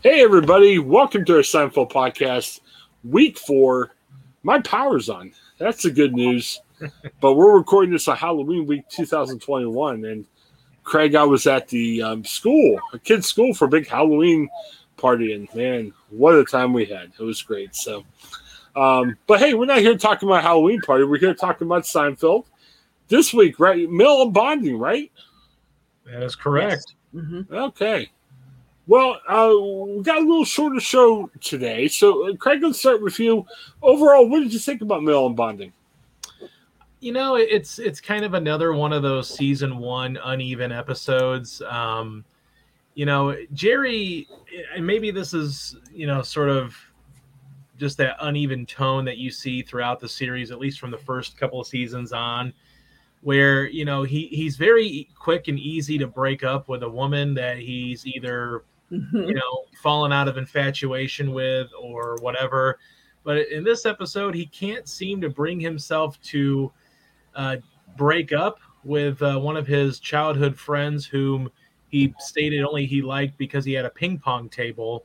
Hey, everybody. Welcome to our Seinfeld podcast, week four. My power's on. That's the good news. but we're recording this on Halloween week 2021. And Craig, I was at the um, school, a kid's school for a big Halloween party. And man, what a time we had. It was great. So, um, but hey, we're not here talking about Halloween party. We're here talking about Seinfeld this week, right? Male Unbonding, right? That is correct. Yes. Mm-hmm. Okay. Well, uh, we got a little shorter show today. So, uh, Craig, let's start with you. Overall, what did you think about Male Unbonding? You know, it's it's kind of another one of those season one uneven episodes. Um, you know, Jerry, and maybe this is you know sort of just that uneven tone that you see throughout the series, at least from the first couple of seasons on where you know he he's very quick and easy to break up with a woman that he's either. You know, fallen out of infatuation with or whatever. But in this episode, he can't seem to bring himself to uh, break up with uh, one of his childhood friends whom he stated only he liked because he had a ping pong table.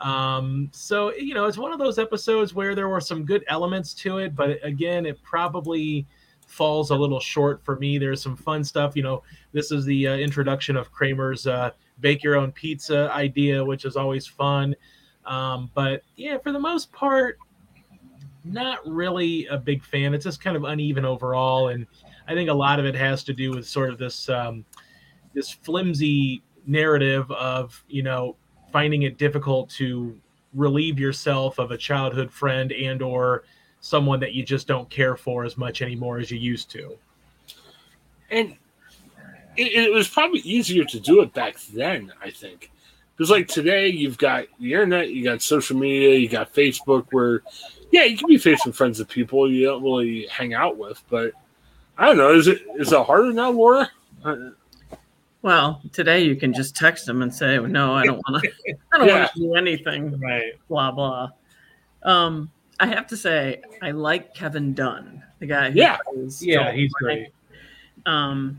Um, so, you know, it's one of those episodes where there were some good elements to it, but again, it probably falls a little short for me. There's some fun stuff. You know, this is the uh, introduction of Kramer's uh, bake your own pizza idea, which is always fun. Um, but yeah, for the most part, not really a big fan. It's just kind of uneven overall, and I think a lot of it has to do with sort of this um, this flimsy narrative of you know finding it difficult to relieve yourself of a childhood friend and or someone that you just don't care for as much anymore as you used to. And it, it, was probably easier to do it back then, I think. Because like today, you've got the internet, you got social media, you got Facebook, where yeah, you can be Facebook friends with people you don't really hang out with, but I don't know. Is it is it harder now, Laura? Well, today you can just text them and say, "No, I don't want to. I don't yeah. want to do anything." Right. Blah blah. Um, I have to say, I like Kevin Dunn, the guy. yeah. Yeah, he's great. Um,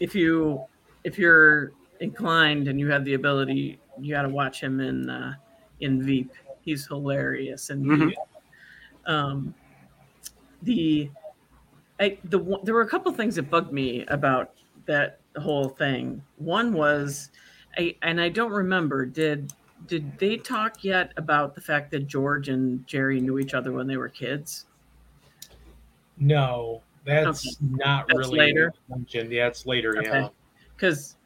if you if you're inclined and you have the ability, you got to watch him in uh, in Veep. He's hilarious and mm-hmm. um, the I, the there were a couple things that bugged me about that whole thing. One was, I and I don't remember did did they talk yet about the fact that George and Jerry knew each other when they were kids? No, that's okay. not that's really later. mentioned. Yeah, it's later. Okay. Yeah, because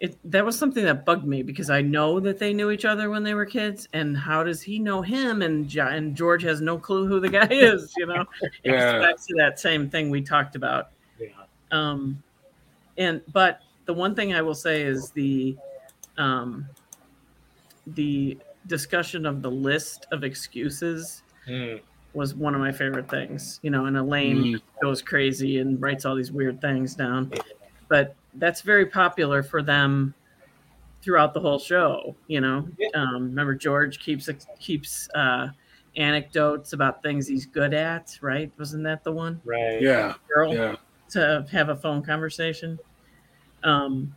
it that was something that bugged me because I know that they knew each other when they were kids, and how does he know him? And and George has no clue who the guy is. You know, yeah. back to that same thing we talked about. Yeah. Um, and but the one thing I will say is the, um, the discussion of the list of excuses. Mm was one of my favorite things. You know, and Elaine mm. goes crazy and writes all these weird things down. But that's very popular for them throughout the whole show. You know, um, remember George keeps keeps uh, anecdotes about things he's good at, right? Wasn't that the one? Right. Yeah. Girl yeah. to have a phone conversation. Um,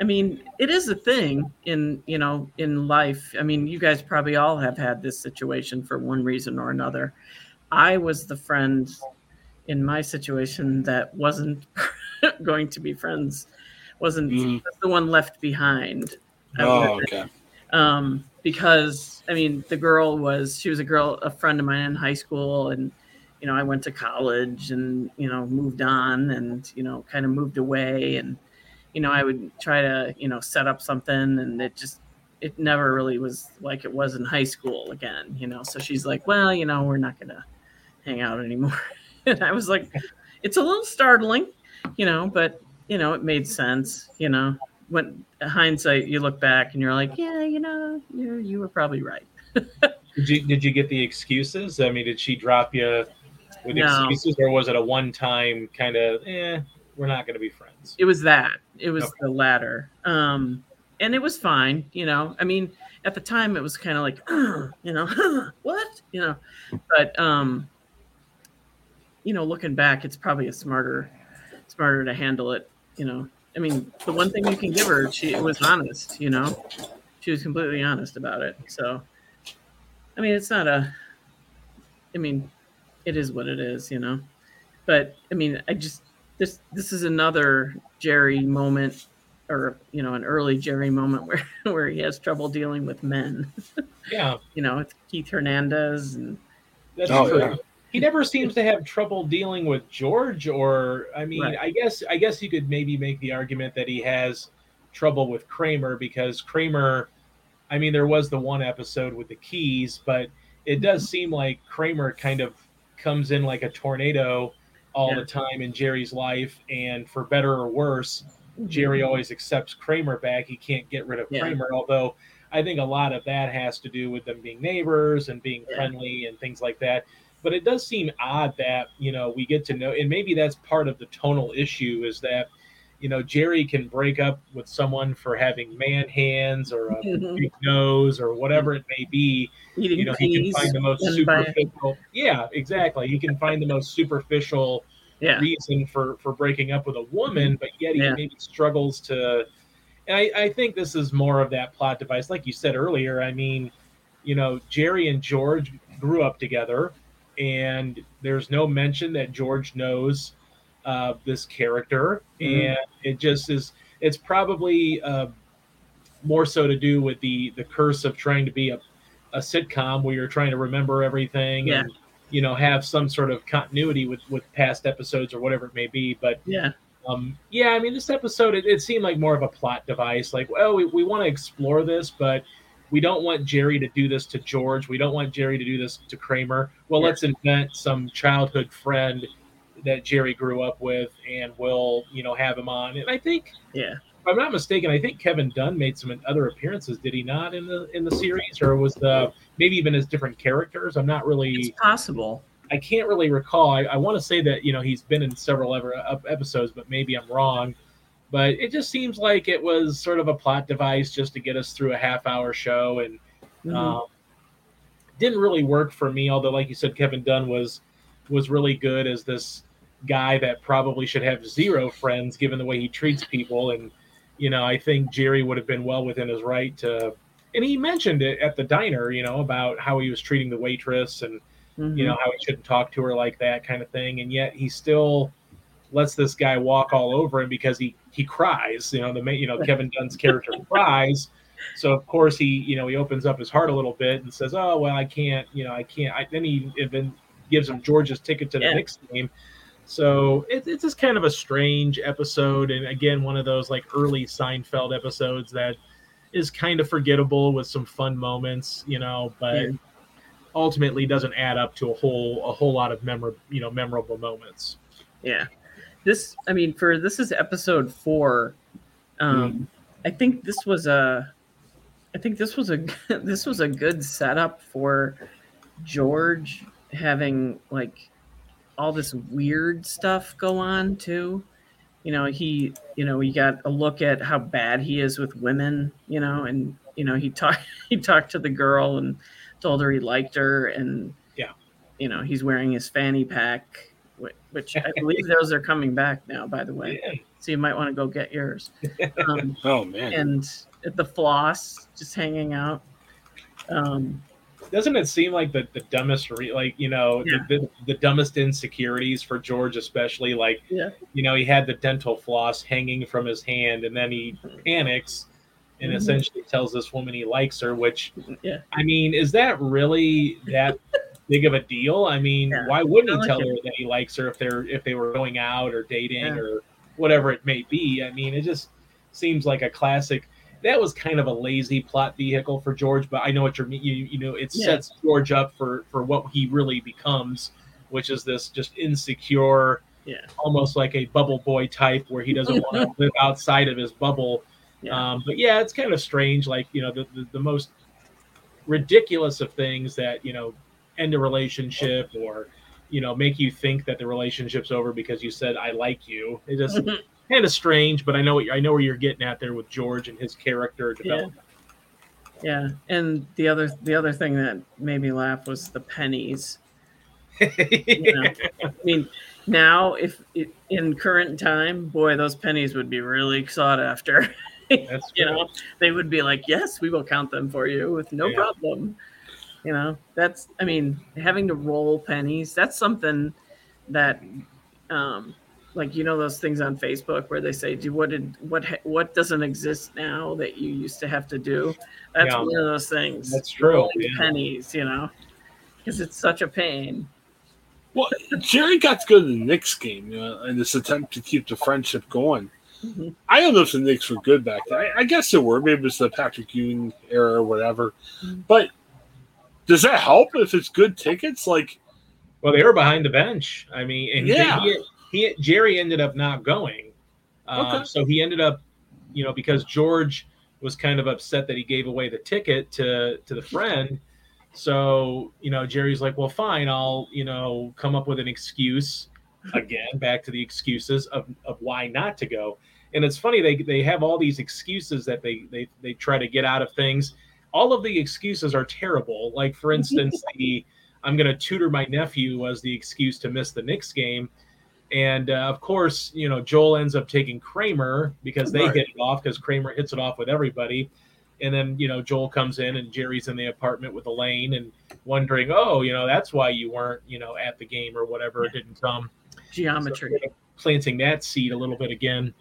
I mean, it is a thing in you know in life. I mean, you guys probably all have had this situation for one reason or another. I was the friend in my situation that wasn't going to be friends, wasn't mm. the one left behind. Oh, okay. Um, because I mean, the girl was she was a girl, a friend of mine in high school, and you know, I went to college and you know moved on and you know kind of moved away and you know, I would try to, you know, set up something and it just, it never really was like it was in high school again, you know. So she's like, well, you know, we're not going to hang out anymore. and I was like, it's a little startling, you know, but, you know, it made sense, you know. When hindsight, you look back and you're like, yeah, you know, you you were probably right. did you did you get the excuses? I mean, did she drop you with no. excuses, or was it a one time kind of, eh, we're not going to be friends. It was that. It was okay. the latter. Um, and it was fine. You know, I mean, at the time it was kind of like, you know, what, you know, but um, you know, looking back, it's probably a smarter, smarter to handle it. You know, I mean, the one thing you can give her, she was honest. You know, she was completely honest about it. So, I mean, it's not a. I mean, it is what it is, you know. But I mean, I just this this is another Jerry moment, or you know, an early Jerry moment where where he has trouble dealing with men. Yeah, you know, it's Keith Hernandez and that's Oh, true. yeah. He never seems to have trouble dealing with George, or I mean, Right. I guess I guess you could maybe make the argument that he has trouble with Kramer because Kramer. I mean, there was the one episode with the keys, but it does mm-hmm. seem like Kramer kind of comes in like a tornado all Yeah. the time in Jerry's life, and for better or worse, Jerry mm-hmm. always accepts Kramer back. He can't get rid of Yeah. Kramer, although I think a lot of that has to do with them being neighbors and being Yeah. friendly and things like that. But it does seem odd that, you know, we get to know, and maybe that's part of the tonal issue is that, you know, Jerry can break up with someone for having man hands or a Mhm. big nose or whatever it may be. eating You know, he can find the most superficial. Yeah, exactly. He can find the most superficial yeah, reason for for breaking up with a woman, but yet he Yeah. maybe struggles to. And I, I think this is more of that plot device, like you said earlier. I mean, you know, Jerry and George grew up together, and there's no mention that George knows uh, this character, Mhm. and it just is. It's probably uh, more so to do with the the curse of trying to be a, a sitcom where you're trying to remember everything Yeah. and you know have some sort of continuity with with past episodes or whatever it may be but yeah, um yeah i mean this episode it, it seemed like more of a plot device like well we, we want to explore this but we don't want jerry to do this to george we don't want jerry to do this to kramer well Yeah. let's invent some childhood friend that jerry grew up with and we'll you know have him on and i think yeah. if I'm not mistaken, I think Kevin Dunn made some other appearances. Did he not in the in the series, or was the maybe even as different characters? I'm not It's really. possible. I can't really recall. I, I want to say that you know he's been in several ever ep- episodes, but maybe I'm wrong. But it just seems like it was sort of a plot device just to get us through a half hour show, and Mhm. um, didn't really work for me. Although, like you said, Kevin Dunn was was really good as this guy that probably should have zero friends given the way he treats people. And you know, I think Jerry would have been well within his right to. And he mentioned it at the diner, you know, about how he was treating the waitress and Mhm. you know how he shouldn't talk to her like that kind of thing. And yet he still lets this guy walk all over him because he he cries. You know, the you know Kevin Dunn's character cries. So of course he you know he opens up his heart a little bit and says, "Oh well, I can't. You know, I can't." I, then he even gives him George's ticket to the Yeah. Knicks game. So it, it's just kind of a strange episode, and again, one of those like early Seinfeld episodes that is kind of forgettable with some fun moments, you know, but Yeah. ultimately doesn't add up to a whole a whole lot of memor you know memorable moments. Yeah. This, I mean, for this is episode four. Um, I think this was a, I think this was a, this was a good setup for George having like all this weird stuff go on too. You know, he, you know, he got a look at how bad he is with women. You know, and you know, he talked, he talked to the girl and told her he liked her, and Yeah. you know, he's wearing his fanny pack, which I believe those are coming back now. By the way, Yeah. so you might want to go get yours. Um, Oh man. and the floss just hanging out. Um, Doesn't it seem like the, the dumbest re- like you know Yeah. the, the, the dumbest insecurities for George especially like Yeah. you know he had the dental floss hanging from his hand and then he panics and Mhm. essentially tells this woman he likes her which yeah, I mean, is that really that big of a deal? I mean, why wouldn't he tell her that he likes her if they're if they were going out or dating or whatever it may be? I mean, it just seems like a classic. That was kind of a lazy plot vehicle for George, but I know what you're you you know it Yeah. sets George up for for what he really becomes, which is this just insecure, Yeah. almost like a bubble boy type where he doesn't want to live outside of his bubble. yeah, Um, but yeah, it's kind of strange. Like you know, the, the the most ridiculous of things that you know end a relationship or you know make you think that the relationship's over because you said I like you. It just kind of strange. But I know what, I know where you're getting at there with George and his character development. yeah. And the other the other thing that made me laugh was the pennies. You know, I mean, now if it, in current time, boy, those pennies would be really sought after. That's you know, they would be like, "Yes, we will count them for you with no Yeah. problem." You know, that's I mean, having to roll pennies, that's something that um like you know those things on Facebook where they say, "Do what did what ha- what doesn't exist now that you used to have to do?" That's Yeah. one of those things. That's true, Rolling yeah. pennies, you know, because it's such a pain. Well, Jerry got to go to the Knicks game you know, in this attempt to keep the friendship going. Mhm. I don't know if the Knicks were good back then. I, I guess they were. Maybe it's the Patrick Ewing era or whatever. Mhm. But does that help if it's good tickets? Like, Well, they were behind the bench. I mean, and Yeah. he, he, Jerry ended up not going. Um, Okay. So he ended up, you know, because George was kind of upset that he gave away the ticket to to the friend. So you know, Jerry's like, well, fine, I'll you know come up with an excuse. Again, back to the excuses of of why not to go. And it's funny they they have all these excuses that they they they try to get out of things. All of the excuses are terrible. Like for instance, the I'm going to tutor my nephew was the excuse to miss the Knicks game. And uh, of course, you know, Joel ends up taking Kramer because they Right. hit it off because Kramer hits it off with everybody. And then, you know, Joel comes in and Jerry's in the apartment with Elaine and wondering, oh, you know, that's why you weren't, you know, at the game or whatever, it didn't come Geometry. sort of planting that seed a little bit again.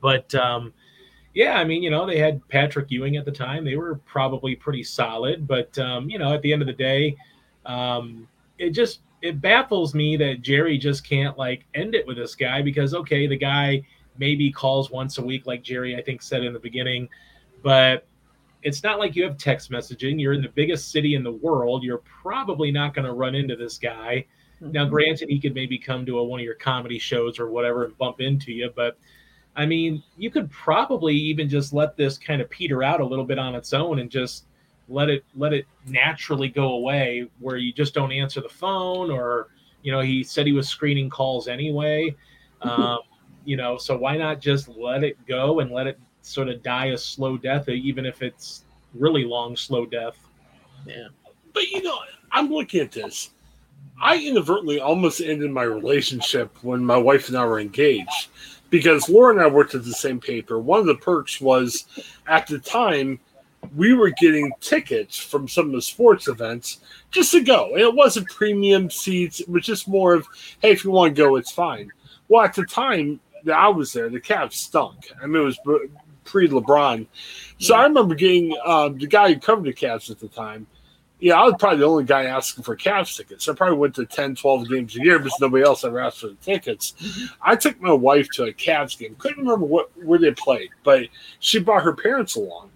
But um, yeah, I mean, you know, they had Patrick Ewing at the time. They were probably pretty solid, but um, you know, at the end of the day, um, it just it baffles me that Jerry just can't like end it with this guy because okay, the guy maybe calls once a week, like Jerry I think said in the beginning, but it's not like you have text messaging. You're in the biggest city in the world. You're probably not going to run into this guy. Now, Mm-hmm. granted, he could maybe come to a, one of your comedy shows or whatever and bump into you, but I mean, you could probably even just let this kind of peter out a little bit on its own and just let it let it naturally go away, where you just don't answer the phone, or you know, he said he was screening calls anyway. Um, you know, so why not just let it go and let it sort of die a slow death, even if it's really long, slow death. Yeah. but you know, I'm looking at this. I inadvertently almost ended my relationship when my wife and I were engaged because Laura and I worked at the same paper. One of the perks was at the time we were getting tickets from some of the sports events just to go. And it wasn't premium seats, it was just more of, hey, if you want to go, it's fine. Well, at the time that I was there, the Cavs stunk. I mean, it was pre LeBron. So I remember getting um, the guy who covered the Cavs at the time. Yeah, I was probably the only guy asking for Cavs tickets. I probably went to 10, 12 games a year because nobody else ever asked for the tickets. I took my wife to a Cavs game. Couldn't remember what where they played, but she brought her parents along.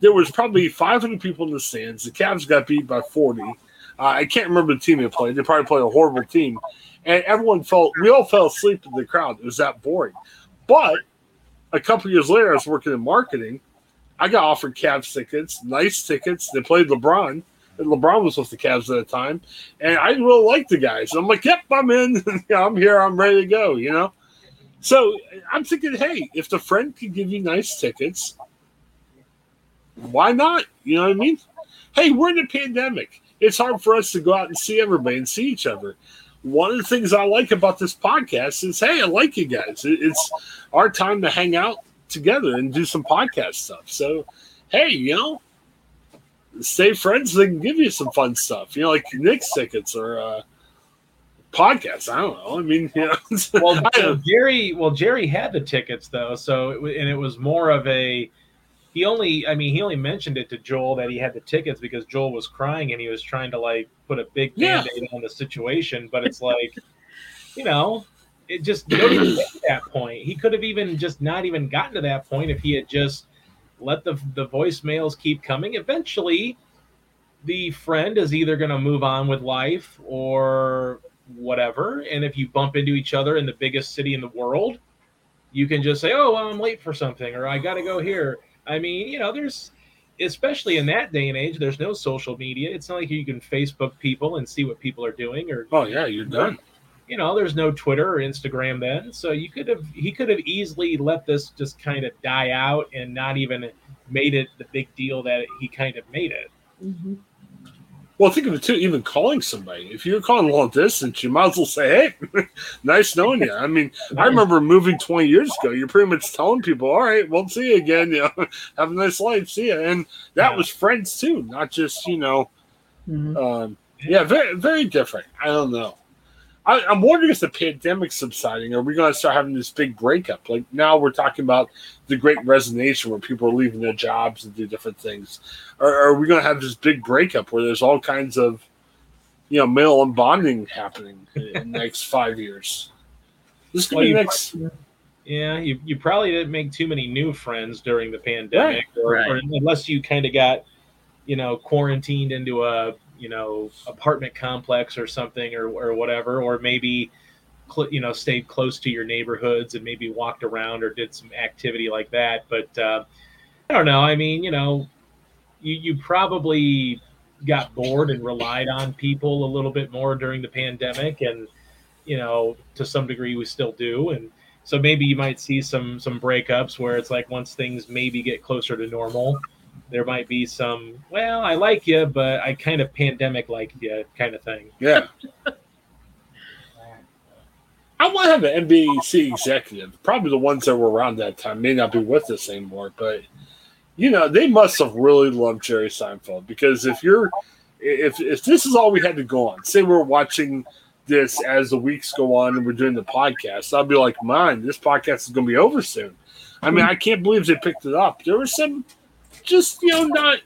There was probably 500 people in the stands. The Cavs got beat by 40. Uh, I can't remember the team they played. They probably played a horrible team. And everyone felt, we all fell asleep in the crowd. It was that boring. But a couple years later, I was working in marketing. I got offered Cavs tickets, nice tickets. They played LeBron. LeBron was with the Cavs at the time. And I really like the guys. I'm like, yep, I'm in. I'm here. I'm ready to go, you know? So I'm thinking, hey, if the friend can give you nice tickets, why not? You know what I mean? Hey, we're in a pandemic. It's hard for us to go out and see everybody and see each other. One of the things I like about this podcast is, hey, I like you guys. It's our time to hang out together and do some podcast stuff. So, hey, you know, stay friends. They can give you some fun stuff. You know, like Knicks tickets or uh, podcasts. I don't know. I mean, you know, well, Jerry, well, Jerry had the tickets though, so it, and it was more of a. He only, I mean, he only mentioned it to Joel that he had the tickets because Joel was crying and he was trying to like put a big Yeah. band-aid on the situation. But it's like, you know, it just get to that point. He could have even just not even gotten to that point if he had just let the the voicemails keep coming. Eventually, the friend is either going to move on with life or whatever. And if you bump into each other in the biggest city in the world, you can just say, "Oh, well, I'm late for something," or "I got to go here." I mean, you know, there's especially in that day and age, there's no social media. It's not like you can Facebook people and see what people are doing, or oh yeah, you're done. you know, there's no Twitter or Instagram then. So you could have he could have easily let this just kind of die out and not even made it the big deal that he kind of made it. Mhm. Well, think of it too. Even calling somebody, if you're calling long distance, you might as well say, "Hey, nice knowing you." I mean, I remember moving 20 years ago. You're pretty much telling people, "All right, we'll see you again. You know, have a nice life. See you." And that Yeah. was friends too, not just you know. Mhm. Um, yeah, very very different. I don't know. I, I'm wondering if the pandemic subsiding, are we going to start having this big breakup? Like now, we're talking about the Great Resignation, where people are leaving their jobs and do different things. Or are we going to have this big breakup where there's all kinds of, you know, male unbonding happening in the next five years? This could Well, be next. Yeah, you, you probably didn't make too many new friends during the pandemic, or, Right. or unless you kind of got, you know, quarantined into a you know apartment complex or something or or whatever, or maybe cl- you know stayed close to your neighborhoods and maybe walked around or did some activity like that. But uh, I don't know. I mean, you know, you you probably got bored and relied on people a little bit more during the pandemic, and you know, to some degree, we still do, and so maybe you might see some some breakups where it's like once things maybe get closer to normal, there might be some well, I like you, but I kind of pandemic like you kind of thing. Yeah. I want to have an NBC executive. Probably the ones that were around that time may not be with us anymore, but you know they must have really loved Jerry Seinfeld because if you're if if this is all we had to go on, say we're watching this as the weeks go on and we're doing the podcast, I'll be like, "Mine, this podcast is going to be over soon." I mean, I can't believe they picked it up. There were some just you know not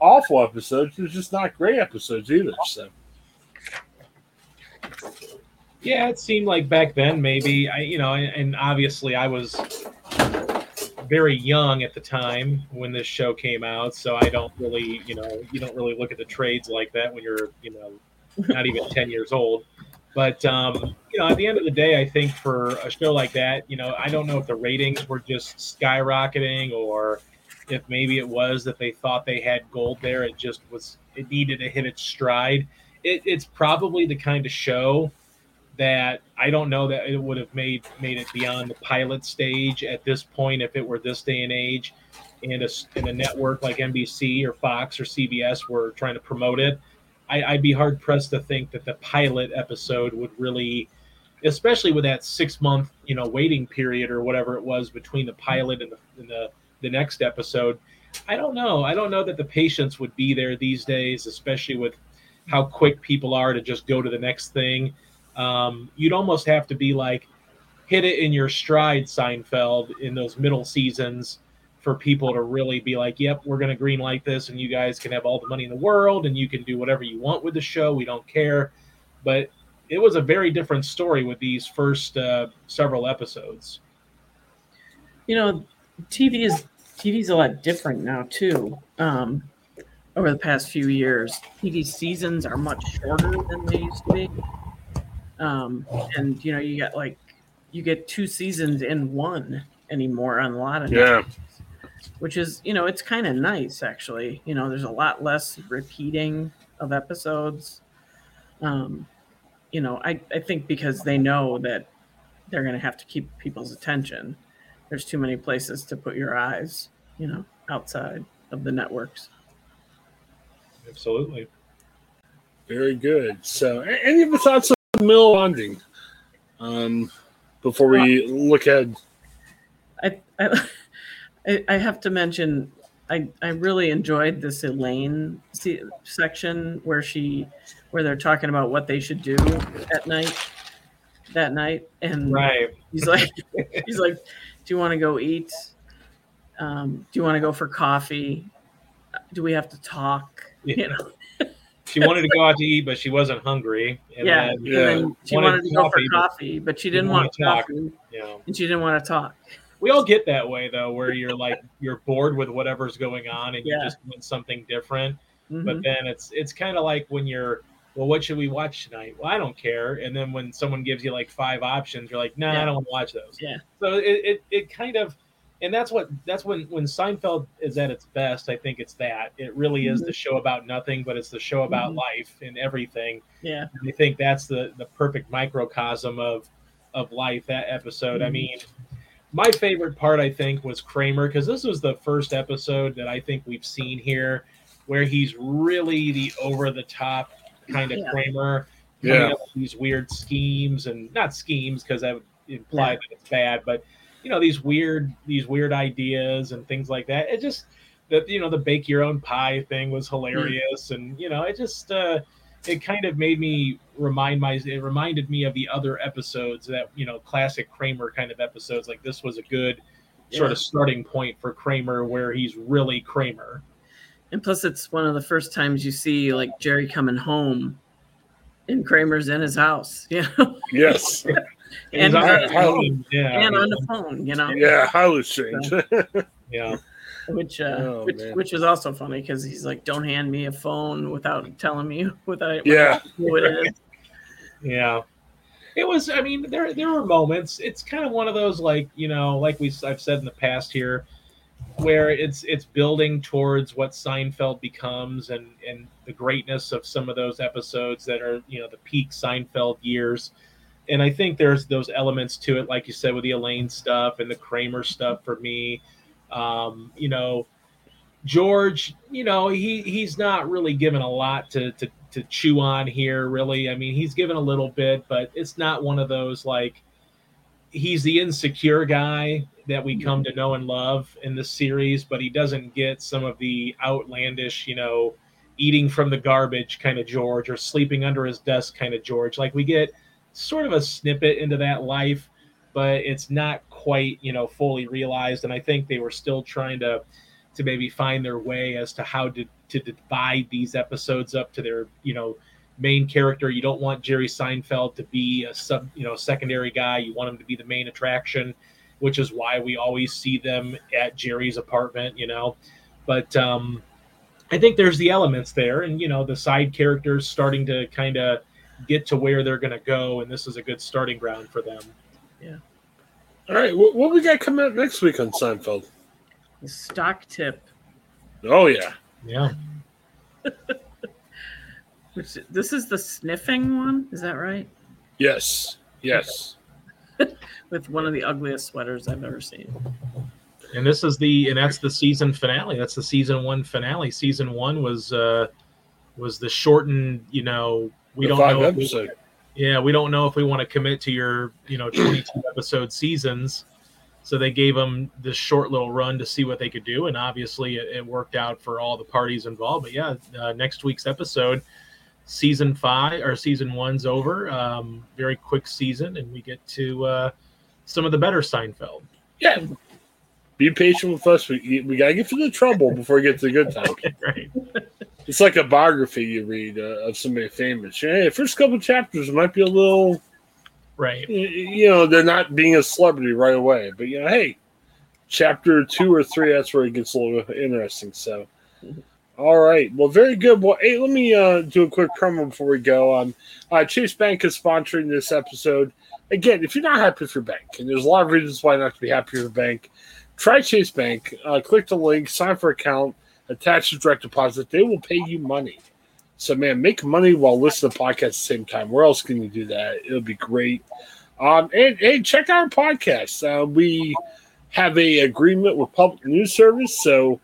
awful episodes. There's just not great episodes either. So. Yeah, it seemed like back then maybe I you know, and, obviously I was very young at the time when this show came out, so I don't really, you know, you don't really look at the trades like that when you're, you know, not even 10 years old. But um, you know, at the end of the day, I think for a show like that, you know, I don't know if the ratings were just skyrocketing or if maybe it was that they thought they had gold there. It just was it needed to hit its stride. It, it's probably the kind of show that I don't know that it would have made made it beyond the pilot stage at this point if it were this day and age, and a, and a network like NBC or Fox or CBS were trying to promote it. I, I'd be hard pressed to think that the pilot episode would really, especially with that six month you know waiting period or whatever it was between the pilot and the and the, the next episode. I don't know. I don't know that the patience would be there these days, especially with how quick people are to just go to the next thing. Um, you'd almost have to be like hit it in your stride, Seinfeld, in those middle seasons for people to really be like, "Yep, we're going to green light this, and you guys can have all the money in the world, and you can do whatever you want with the show. We don't care." But it was a very different story with these first uh, several episodes. You know, TV is TV's a lot different now too. Um, over the past few years, TV seasons are much shorter than they used to be. Um, and you know, you get like you get two seasons in one anymore on a lot of Yeah. which is you know it's kind of nice actually you know there's a lot less repeating of episodes um you know i i think because they know that they're going to have to keep people's attention there's too many places to put your eyes you know outside of the networks Absolutely. Very good. So, any of the thoughts on Male Unbonding? Um, before we look at I, I, I- I have to mention, I, I really enjoyed this Elaine se- section where she, where they're talking about what they should do at night, that night, and Right. he's like, he's like, do you want to go eat? Um, do you want to go for coffee? Do we have to talk? You know, She wanted to go out to eat, but she wasn't hungry. And yeah. Then, Yeah. she Wanted wanted to go for coffee, but she didn't didn't want wanna talk. coffee, know. and she didn't want to talk. we all get that way though where you're like you're bored with whatever's going on and you just want something different Mhm. but then it's it's kind of like when you're well what should we watch tonight well i don't care and then when someone gives you like five options you're like no nah, Yeah. i don't want to watch those Yeah. so it, it it kind of and that's what that's when when seinfeld is at its best i think it's that it really is Mhm. the show about nothing but it's the show about Mhm. life and everything yeah. I think that's the the perfect microcosm of of life. That episode. I Mhm. mean, my favorite part I think was Kramer because this was the first episode that I think we've seen here where he's really the over the top kind of Yeah. Kramer. Yeah. up with these weird schemes and not schemes because that would imply Yeah. that it's bad, but you know these weird these weird ideas and things like that. It just that you know the bake your own pie thing was hilarious, and you know it just uh, it kind of made me remind my it reminded me of the other episodes that you know classic Kramer kind of episodes. Like this was a good sort of starting point for Kramer where he's really Kramer. And plus, it's one of the first times you see like Jerry coming home, and Kramer's in his house, you know, Yes. And, And- he's on the phone, yeah, and on the phone, you know, Yeah, highly strange. yeah. which uh, Oh, which man. which was also funny because he's like, "Don't hand me a phone without telling me without Yeah. who it is." Yeah. It was I mean there there were moments. It's kind of one of those like, you know, like we I've said in the past here where it's it's building towards what Seinfeld becomes and and the greatness of some of those episodes that are, you know, the peak Seinfeld years. And I think there's those elements to it like you said with the Elaine stuff and the Kramer stuff for me. Um, you know, George, you know, he he's not really given a lot to to to chew on here, really. I mean, he's given a little bit, but it's not one of those like he's the insecure guy that we come to know and love in this series, but he doesn't get some of the outlandish, you know, eating from the garbage kind of George or sleeping under his desk kind of George. Like we get sort of a snippet into that life, but it's not quite, you know, fully realized. And I think they were still trying to to maybe find their way as to how to to divide these episodes up to their you know main character. You don't want Jerry Seinfeld to be a sub you know secondary guy. You want him to be the main attraction, which is why we always see them at Jerry's apartment. You know, but um, I think there's the elements there, and you know the side characters starting to kind of get to where they're going to go, and this is a good starting ground for them. Yeah. All right, what, what we got coming up next week on Seinfeld? The stock tip, Oh yeah, Yeah. which this is the sniffing one, is that right? yes, yes. With one of the ugliest sweaters I've ever seen. and this is the and that's the season finale that's the season one finale season one was uh was the shortened you know we don't know if we- yeah we don't know if we want to commit to your you know 22 episode seasons so they gave them this short little run to see what they could do and obviously it, it worked out for all the parties involved but yeah uh, next week's episode season five or season one's over um very quick season and we get to uh some of the better seinfeld Yeah. Be patient with us. We, we gotta get through the trouble before we get to the good time. right It's like a biography you read uh, of somebody famous. Yeah, first couple chapters might be a little, right you know, they're not being a celebrity right away. But you know, hey, chapter two or three, that's where it gets a little interesting. So, all right, well, very good. Well, hey, let me uh, do a quick promo before we go. Um, uh, Chase Bank is sponsoring this episode. Again, if you're not happy with your bank, and there's a lot of reasons why not to be happy with your bank, try Chase Bank. Uh, click the link, sign for account, attach the direct deposit. They will pay you money. So, man, make money while listening to the podcast at the same time. Where else can you do that? It'll be great. Um, and hey, check our podcast. Uh, we have a agreement with Public News Service, so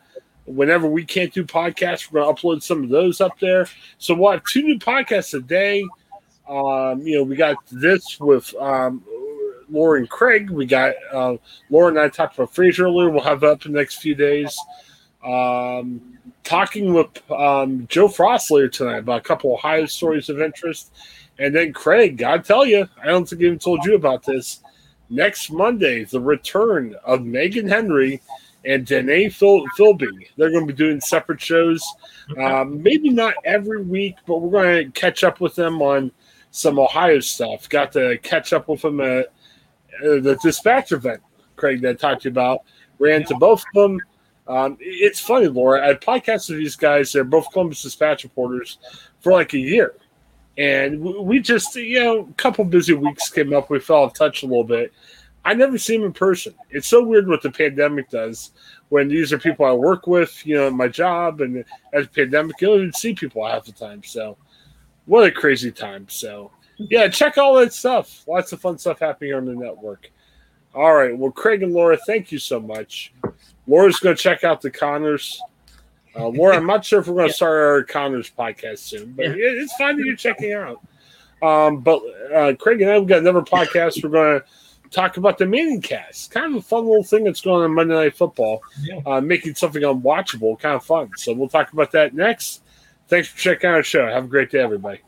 whenever we can't do podcasts, we're going to upload some of those up there. So we'll have two new podcasts a day. Um, you know, we got this with um, Laura and Craig. We got uh, Laura and I talked about Frasier earlier. We'll have that up in the next few days. Um, talking with um, Joe Frost later tonight about a couple of Ohio stories of interest. And then Craig, God tell you, I don't think I even told you about this. Next Monday, the return of Megan Henry and Danae Phil- Philby. They're going to be doing separate shows. Um, maybe not every week, but we're going to catch up with them on some Ohio stuff. Got to catch up with them at uh, the dispatch event, Craig, that I talked to you about. Ran to both of them. Um, it's funny, Laura. I podcasted these guys. They're both Columbus Dispatch reporters for like a year. And we- just, you know, a couple busy weeks came up. We fell off touch a little bit. I never see them in person. It's so weird what the pandemic does when these are people I work with, you know, in my job, and as a pandemic, you don't even see people half the time. So, what a crazy time. So, yeah, check all that stuff. Lots of fun stuff happening on the network. All right. Well, Craig and Laura, thank you so much. Laura's going to check out the Conners. Uh, Laura, I'm not sure if we're going to Yeah. start our Conners podcast soon, but Yeah. it's fine that you're checking out. Um, but uh, Craig and I, we've got another podcast. We're going to talk about the Manning cast. Kind of a fun little thing that's going on in Monday Night Football, Yeah. uh, making something unwatchable kind of fun. So we'll talk about that next. Thanks for checking out our show. Have a great day, everybody.